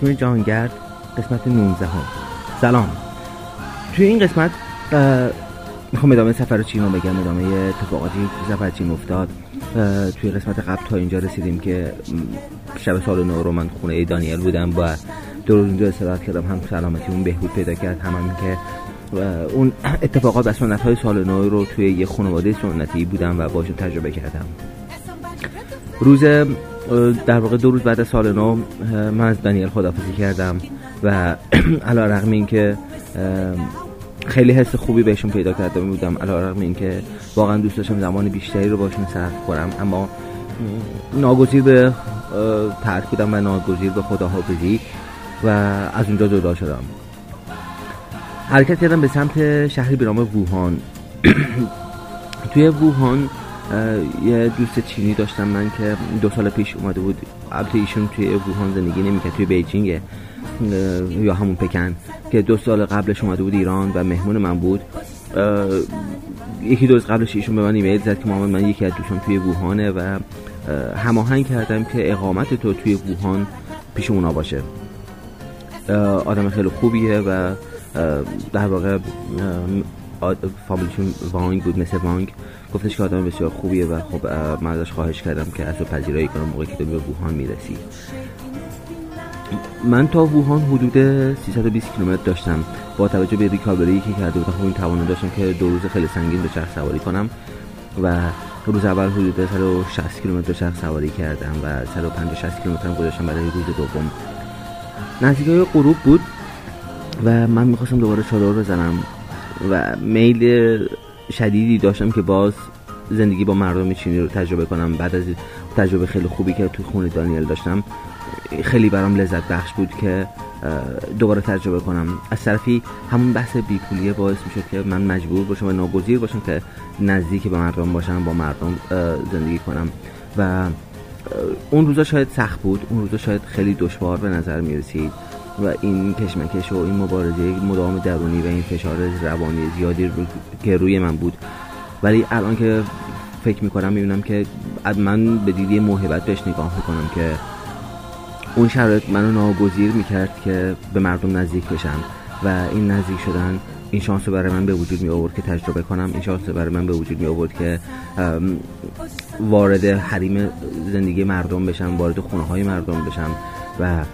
مجموعه جهانگرد قسمت 19 هم. سلام. توی این قسمت می‌خوام ادامه سفر چین رو بگم ادامه اتفاقاتی سفر چین افتاد. توی قسمت قبل تا اینجا رسیدیم که شب سال نو رو من خونه دانیل بودم و دو روز اینجا استراحت کردم هم سلامتی اون بهبود پیدا کرد هم, هم که اون اتفاقات و سنت های سال نو رو توی یه خانواده سنتی بودم و باشون تجربه کردم. روز در واقع دو روز بعد از سال نو من از دانیل خدافزی کردم و علا رقم این که خیلی حس خوبی بهشون پیدا کرده بودم. علا رقم این که واقعا دوست داشتم زمان بیشتری رو باشون صرف کنم. اما ناگزیر به ترک بودم و ناگزیر به خداحافظی و از اونجا جدا شدم. حرکت کردم به سمت شهری به ووهان. توی ووهان یه دوست چینی داشتم من که دو سال پیش اومده بود. البته ایشون توی ووهان زندگی نمی‌کرد توی بیجینگ یا همون پکن. که دو سال قبلش اومده بود ایران و مهمون من بود. یکی دو روز قبلش ایشون به من ایمیل زد که محمد من یکی از دوستان توی ووهانه و هماهنگ کردم که اقامت تو توی ووهان پیش اونا باشه. آدم خیلی خوبیه و در واقع فامیلیشون وانگ بود مثل وانگ. گفتش که آدم بسیار خوبیه و خب من ازش خواهش کردم که از پذیرایی کنم موقعی که به ووهان می‌رسی. من تا ووهان حدود 320 کیلومتر داشتم. با توجه به ریکاوری که کرده بودم خب این توانه داشتم که دو روز خیلی سنگین چرخ سواری کنم و روز اول حدود 160 کیلومتر چرخ سواری کردم و 150 60 کیلومتر هم گذاشتم برای روز دوم. نزدیکای غروب بود و من می‌خواستم دوباره چادر بزنم و میل شدیدی داشتم که باز زندگی با مردم چینی رو تجربه کنم. بعد از تجربه خیلی خوبی که توی خونه دانیل داشتم خیلی برام لذت بخش بود که دوباره تجربه کنم. از طرفی همون بحث بیپولیه باعث می‌شد که من مجبور باشم و ناگزیر باشم که نزدیک به مردم باشم با مردم زندگی کنم. و اون روزا شاید سخت بود اون روزا شاید خیلی دشوار به نظر می‌رسید. و این کشمکش و این مبارزه مدام درونی و این فشار روانی زیادی رو که روی من بود. ولی الان که فکر می‌کنم می‌بینم که من به دیدی محبت بهش نگاه می‌کنم که اون شرایط منو ناگزیر می‌کرد که به مردم نزدیک بشم و این نزدیک شدن این شانس رو برای من به وجود می آورد که تجربه کنم. این شانس رو برای من به وجود می آورد که وارد حریم زندگی مردم بشم وارد خونه های مردم بشم و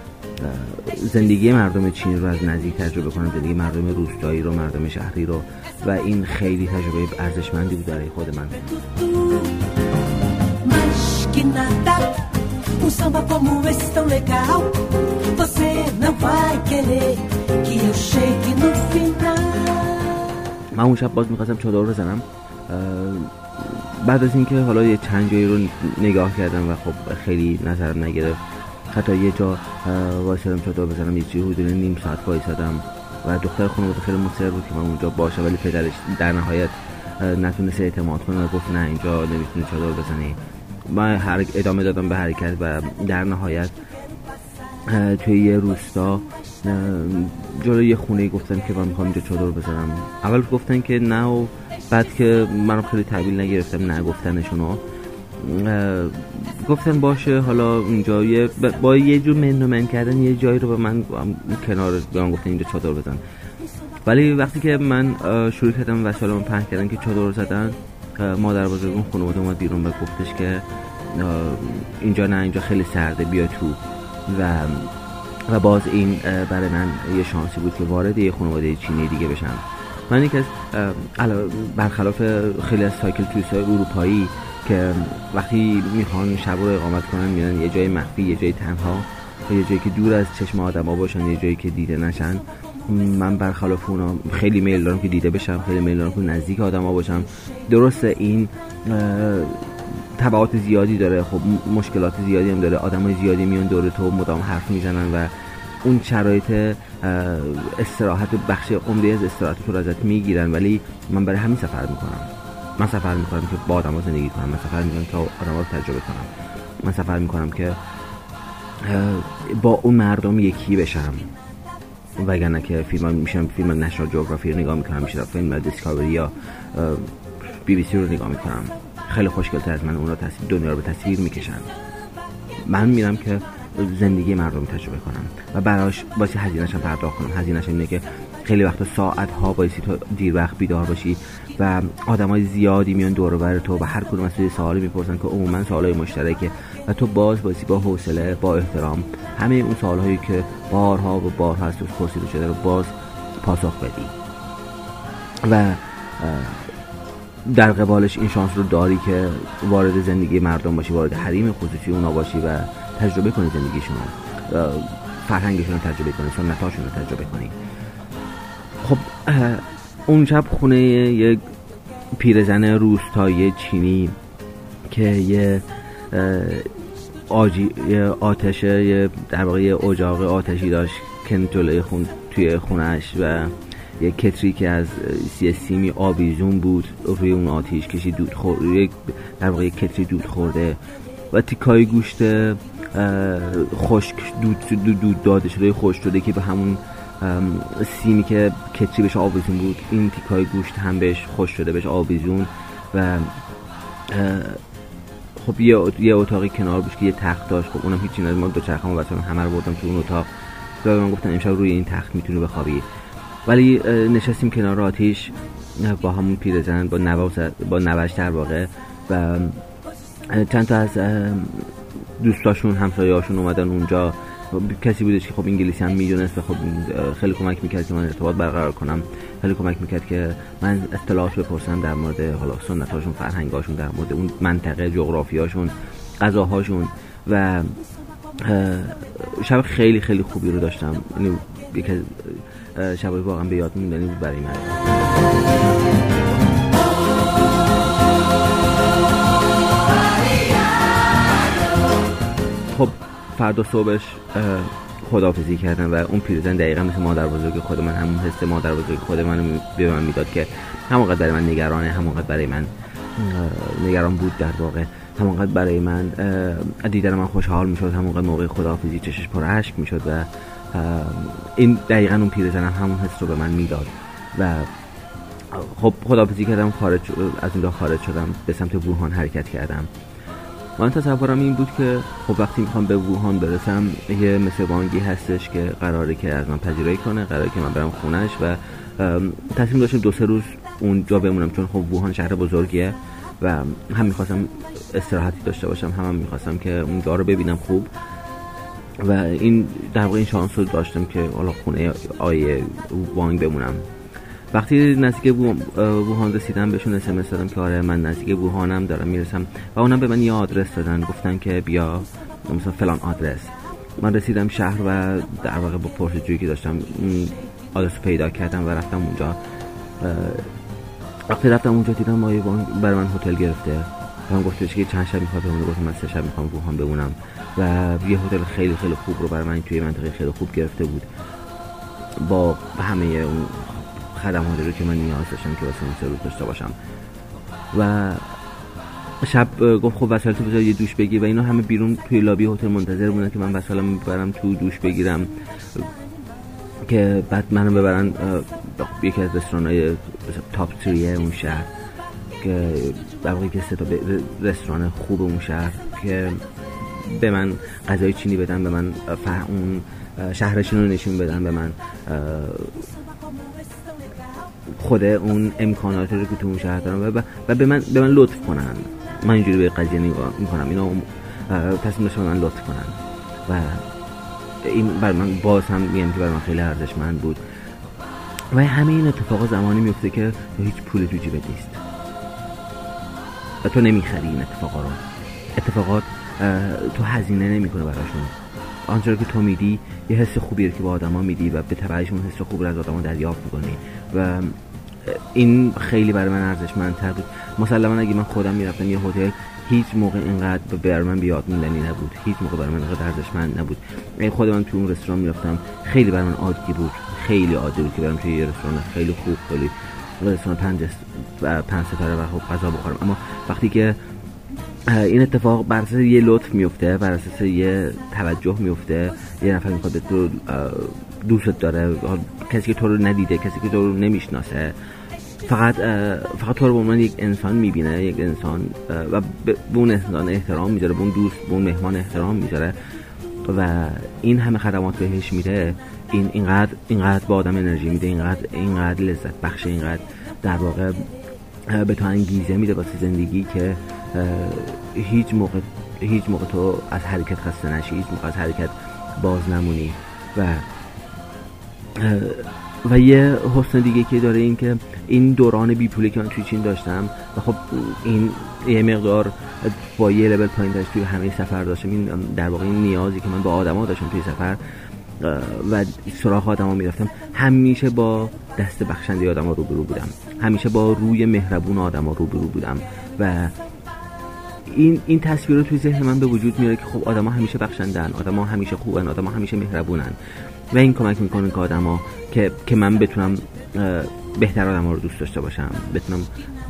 زندگی مردم چین رو از نزدیک تجربه کنم زندگی مردم روستایی رو مردم شهری رو و این خیلی تجربه ارزشمندی بود برای خود من. samba como esse tão legal, você não vai querer que eu chegue no final. من اون شب باز می‌خواستم چادر بزنم. بعد از اینکه حالا یه چند جایی رو نگاه کردم و خب خیلی نظرم نگرفت. حتی یه جا وایسادم چادر بزنم یه چیزی حدود نیم ساعت وایسادم. و دختر خانواده خیلی مصر بود که من اونجا باشه ولی پدرش در نهایت نتونست اعتماد کنه و گفت نه اینجا نمی‌تونی چادر بزنی. من هر ادامه دادم به حرکت و در نهایت توی یه روستا جلوی یه خونه گفتن که من می‌خوام اینجا چادر بزنم. اول گفتن که نه و بعد که من خیلی تحویل نگرفتم نه گفتنشونو. گفتن باشه حالا اینجا یه با یه جور من من کردن یه جایی رو به من کنار به گفتن اینجا چادر بزن. ولی وقتی که من شروع کردم و سالم پهن کردن که چادر زدن مادر بزرگون خانواده اومد بیرون و گفتش که اینجا نه اینجا خیلی سرده بیا تو. و و باز این برای من یه شانسی بود که وارد یه خانواده چینی دیگه بشم. من یک از برخلاف خیلی از سایکل توریست اروپایی که وقتی می‌خوان شب رو اقامت کنن میرن یه جای مخفی یه جای تنها یه جایی که دور از چشم آدم ها باشن یه جایی که دیده نشن. من برخلاف اونا خیلی میل دارم که دیده بشم خیلی میل دارم که نزدیک آدم ها باشم. درسته این تبعات زیادی داره. خب مشکلات زیادی هم داره. آدم های زیادی میان دور تو مدام حرف می‌زنن و اون شرایط استراحت بخش عمده از استراحت تو ازت می‌گیرن. ولی من برای همین سفر می‌کنم. من سفر می‌کنم که با آدم ها زندگی کنم. من سفر می‌کنم که آدم ها رو تجربه کنم. من سفر می‌کنم که با اون مردم یکی بشم. وگرنه که فیلم میشم فیلم نشنال جغرافی رو نگاه می‌کنم میشه فیلم دیسکاوری یا بی بی سی رو نگاه می‌کنم. خیلی خوشگلتر از من اون رو تصویر دنیا رو به تصویر می‌کشن. من میرم که زندگی مردم تجربه کنم. و براش باسی هزینهش پرداخت کنم. هزینهش اینه که خیلی وقت ساعت ها بایستی تو دیر وقت بیدار باشی و های زیادی میان دور بر تو و هر کدوم از توی سوالی می‌پرسن که عموما های مشترکه و تو باز بایستی با حوصله با احترام همه اون هایی که بارها و بارها از تو پرسیده شده رو باز پاسخ بدی. و در قبالش این شانس رو داری که وارد زندگی مردم باشی وارد حریم خصوصی اونا باشی و تجربه کنی زندگیشون فرهنگشون رو تجربه کنی سنتاشون رو تجربه کنی. خب اون شب خونه یک پیرزن روستایی چینی که یه آجی آتش در واقع یه اجاق آتشی داشت جلوی خون توی خونش و یه کتری که از سی سیمی آویزون بود روی اون آتیش کشی دود خورده در واقع کتری دود خورده و تیکای گوشت خشک دود, دود, داده شده خوش شده که به همون سیمی که کتری بهش آویزون بود این تیکای گوشت هم بهش خوش شده بهش آویزون و خب یه, یه اتاقی کنار بود که یه تخت داشت. خب اونم هیچی نداشت. ما دو چرخم و همه رو بردم تو اون اتاق. و من گفتن امشب روی این تخت می‌تونی بخوابی. ولی نشستیم کنار آتیش. با همون پیرزن با نواش با نوش در واقع. و چند تا از دوستاشون همسایه‌هاشون اومدن اونجا. کسی بودش که خب انگلیسی هم می‌دونست و خب خیلی کمک می‌کرد که من ارتباط برقرار کنم. خیلی کمک می‌کرد که من اطلاعات بپرسم در مورد حالا سنتاشون فرهنگاشون در مورد اون منطقه جغرافیاشون غذاهاشون. و شب خیلی خیلی خوبی رو داشتم. یعنی یکی شبای واقعا به یاد میموندنی بود برای من. خب فردا صبحش خدافزی کردم و اون پیرزن دقیقا مثل مادر بزرگ خود من همون حس مادر بزرگ خود من به من می‌داد که همونقدر برای من نگرانه همونقدر برای من نگران بود در واقع همونقدر برای من دیدن من خوشحال می‌شد همونقدر موقع خداحافظی چشش پر اشک می‌شد و این دقیقا اون پیرزنم همون حس رو به من می‌داد و خب خداحافظی کردم خارج از اونجا خارج شدم به سمت ووهان حرکت کردم. من تصورم این بود که خب وقتی می‌خوام به ووهان برسم یه مثل وانگی هستش که قراره که از من پذیرایی کنه قراره که من برم خونش و تصمیم داشتم دو سه روز اونجا بمونم چون خب ووهان شهر بزرگیه و هم می‌خواستم استراحتی داشته باشم هم, هم می‌خواستم که اونجا رو ببینم خوب. و این در واقع این شانس رو داشتم که حالا خونه آیه وانگ بمونم. وقتی نزدیک ووهان رسیدم بهشون اسمس دادم که آره من نزدیک ووهانم دارم می‌رسم و اونم به من یه آدرس دادن. گفتن که بیا مثلا فلان آدرس. من رسیدم شهر و در واقع با پرسجویی که داشتم آدرس پیدا کردم و رفتم اونجا. وقتی رفتم اونجا دیدم وانگ برای من هتل گرفته. من گفتش که چند شب می‌خواد بمونه. گفتم من سه شب می‌خوام ووهان بمونم. و یه هتل خیلی خیلی خوب رو برای من توی منطقه خیلی خوب گرفته بود. با همه اون خدماتی رو که من نیاز داشتم که واسه اون سه روز داشته باشم. و شب گفت خب وسایل تو بذار یه دوش بگیر و اینا همه بیرون توی لابی هتل منتظر بودن که من وسایلم ببرم تو دوش بگیرم. که بعد منو ببرن یکی از رستوران تاپ تریه اون شهر که در که سه تا رستوران خوب اون شهر که به من غذای چینی بدن به من اون شهرشون رو نشون بدن به من خود اون امکانات رو که تو اون شهر دارم و, به من به من لطف کنن. من اینجوری به قضیه نگاه می‌کنم. اینا تصمیم داشتن من لطف کنن. و این بر من باز هم میگم که بر من خیلی ارزشمند بود. و همه این اتفاق زمانی میفته که هیچ پول تو جیبت نیست. و تو نمی‌خری این اتفاقا رو. اتفاقات تو هزینه نمی‌کنه براشون. آنچه که تو میدی یه حس خوبی که با آدما میدی و به تبعش اون حس خوب رو از آدما دریافت می‌کنی. و این خیلی برای من ارزشمندتر بود. مسلما اگه من خودم می‌رفتم یه هتل هیچ موقع اینقدر به من بیاد موندنی نبود. هیچ موقع برای من اینقدر ارزشمند نبود. اگه خود من تو اون رستوران می‌رفتم. خیلی برای من عادی بود. خیلی عادی بود که برم توی یه رستوران خیلی خوب خیلی رستوران پنج و پنج ستاره و خوب غذا بخورم. اما وقتی که این اتفاق بر اساس یه لطف میفته بر اساس یه توجه میفته یه نفر می‌خواد تو دوست داره کسی که تو رو ندیده کسی که تو رو نمی‌شناسه فقط فقط تو رو به عنوان یک انسان می‌بینه یک انسان و به اون انسان احترام می‌ذاره به اون دوست به اون مهمان احترام می‌ذاره و این همه خدمات بهش میده این اینقدر اینقدر با آدم انرژی میده اینقدر اینقدر لذت بخش اینقدر در واقع به تو انگیزه میده واسه زندگی که هیچ موقع هیچ موقع تو از حرکت خسته نشی هیچ موقع از حرکت باز نمونی و و یه حسن دیگه که داره این که این دوران بی پولی که من توی چین داشتم و خب این یه مقدار با یه لول پایین داشت توی همه سفر داشتم. این در واقع این نیازی که من با آدما داشتم توی سفر و سراغ آدما می‌رفتم. همیشه با دست بخشنده آدما روبرو بودم. همیشه با روی مهربون آدما روبرو بودم. و این این تصویر رو توی ذهن من به وجود میاره که خب آدما همیشه بخشندن آدما همیشه خوبن آدما همیشه مهربونن. و این کمک می‌کنه که آدما که که من بتونم بهتر آدما رو دوست داشته باشم بتونم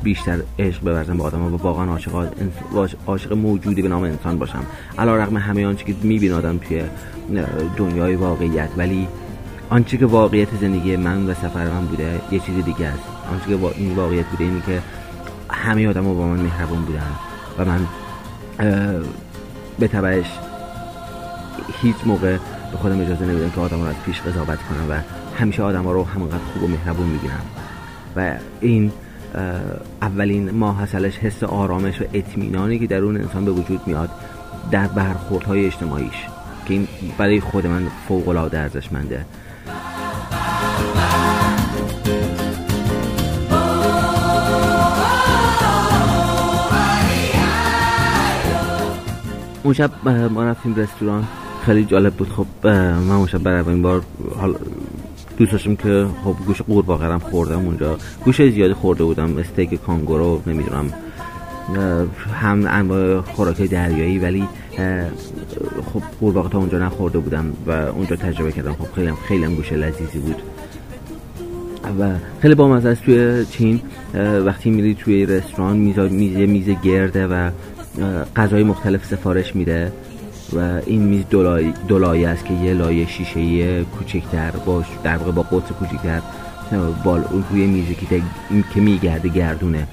بیشتر عشق بورزم به آدما و واقعا عاشق عاشق موجودی به نام انسان باشم. علی رغم همه آنچه که میبین آدم توی دنیای واقعیت. ولی آنچه که واقعیت زندگی من و سفر من بوده یه چیز دیگه است. آنچه که این واقعیت بوده اینی که همه آدما با من مهربون بودن و من به تبعش هیچ موقع به خودم اجازه نمیدم که آدم رو از پیش قضاوت کنم و همیشه آدم رو همونقدر خوب و مهربون می‌بینم. و این اولین ماه هستش حس آرامش و اطمینانی که در اون انسان به وجود میاد در برخوردهای اجتماعیش که این برای خود من فوق العاده ارزشمنده. اون شب ما رفتیم رستوران. خیلی جالب بود. خب من اون شب برای این بار حال دوست داشتم که خب گوش قورباغه خوردم اونجا. گوش زیادی خورده بودم. استیک کانگورو نمی‌دونم هم انواع خوراک دریایی ولی خب قورباغه تا اونجا نخورده بودم و اونجا تجربه کردم. خب خیلی خیلی هم گوش لذیذی بود. و خیلی بامزه است توی چین. وقتی میری توی رستوران میز میز گرده و غذای مختلف سفارش میده. و این میز دولایه است که یه لایه شیشه کوچکتر با در واقع با قطر کوچکتر بال روی میزی که که میگرده گردونه.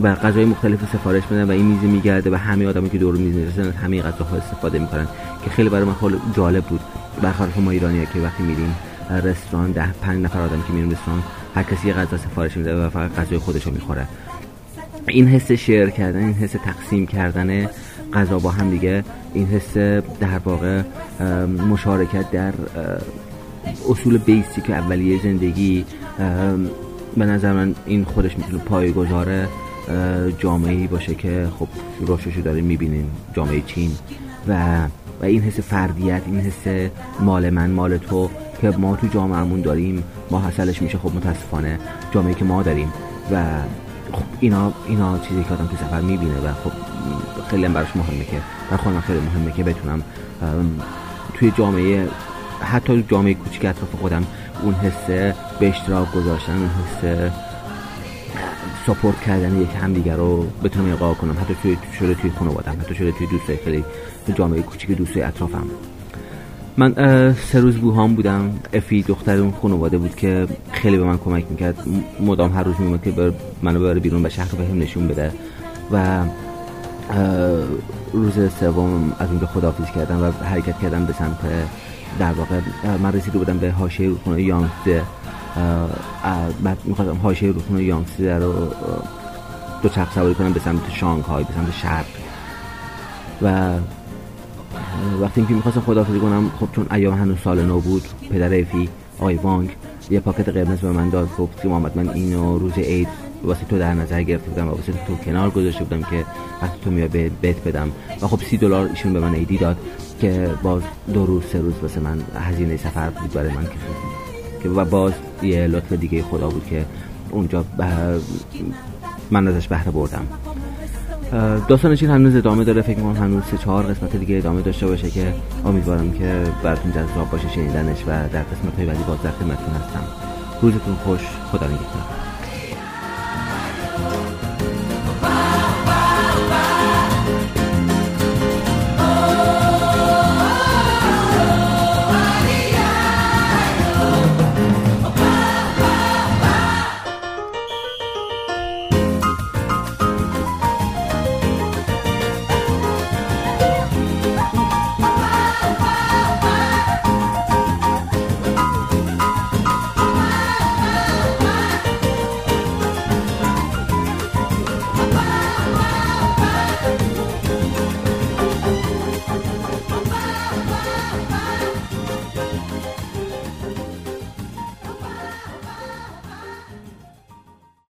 و غذای مختلف سفارش میدن و این میز میگرده و همه آدمی که دور میز نشستن همه غذاها استفاده می‌کنن که خیلی برای من خیلی جالب بود. برخلاف ما ایرانی که وقتی میریم رستوران ده پنج نفر آدم که میریم رستوران هر کسی یه غذا سفارش میده و فقط غذای خودش رو می‌خوره. این حس شیر کردن این حس تقسیم کردن غذا با هم دیگه این حس در واقع مشارکت در اصول بیسیک اولیه زندگی. به نظر من این خودش می‌تونه پایگذار جامعه باشه که خب روششو داریم می‌بینیم جامعه چین. و و این حس فردیت این حس مال من مال تو که ما تو جامعهمون داریم ما حاصلش میشه خب متاسفانه جامعه که ما داریم. و خب اینا اینا چیزی که آدم تو سفر می‌بینه و خب خیلی هم براش مهمه که بر خودم خیلی مهمه که بتونم توی جامعه حتی جامعه کوچیک اطراف خودم اون حس به اشتراک گذاشتن اون حس سپورت کردن یک همدیگر رو بتونم اقا کنم حتی شده توی خانوادم حتی شده توی دوستای خیلی جامعه کوچیک دوستای اطرافم. من سه روز بوهام بودم. افی دختر اون خانواده بود که خیلی به من کمک می‌کرد. مدام هر روز میومد که بر منو ببره بیرون و شهر بهم نشون بده. و روز سوم از اونجا خداحافظی کردم و حرکت کردم به سمت در واقع من رسیده بودم به حاشیه رودخونه یانگزه بعد می‌خواستم حاشیه رودخونه یانگزه رو دو چرخ سواری کنم به سمت شانگهای به سمت شرق. و وقتی که می‌خواستم خداحافظی کنم خب چون ایام هنوز سال نو بود پدر افی آی وانگ یه پاکت قرمز به من داد گفت که محمد من اینو روز عید واسه تو در نظر گرفته بودم و واسه تو کنار گذاشته بودم که وقتی تو میاد بهت بدم. و خب سی دلار ایشون به من ایدی داد که باز دو روز سه روز واسه من هزینه سفر بود برای من که و باز یه لطف دیگه خدا بود که اونجا من ازش بهره بردم. داستان چین هنوز ادامه داره فکر کنم هنوز سه چهار قسمت دیگه ادامه داشته باشه که امیدوارم که براتون جذاب باشه شنیدنش و در قسمت های بعدی باز در خدمتتون هستم. روزتون خوش خدا نگهدار.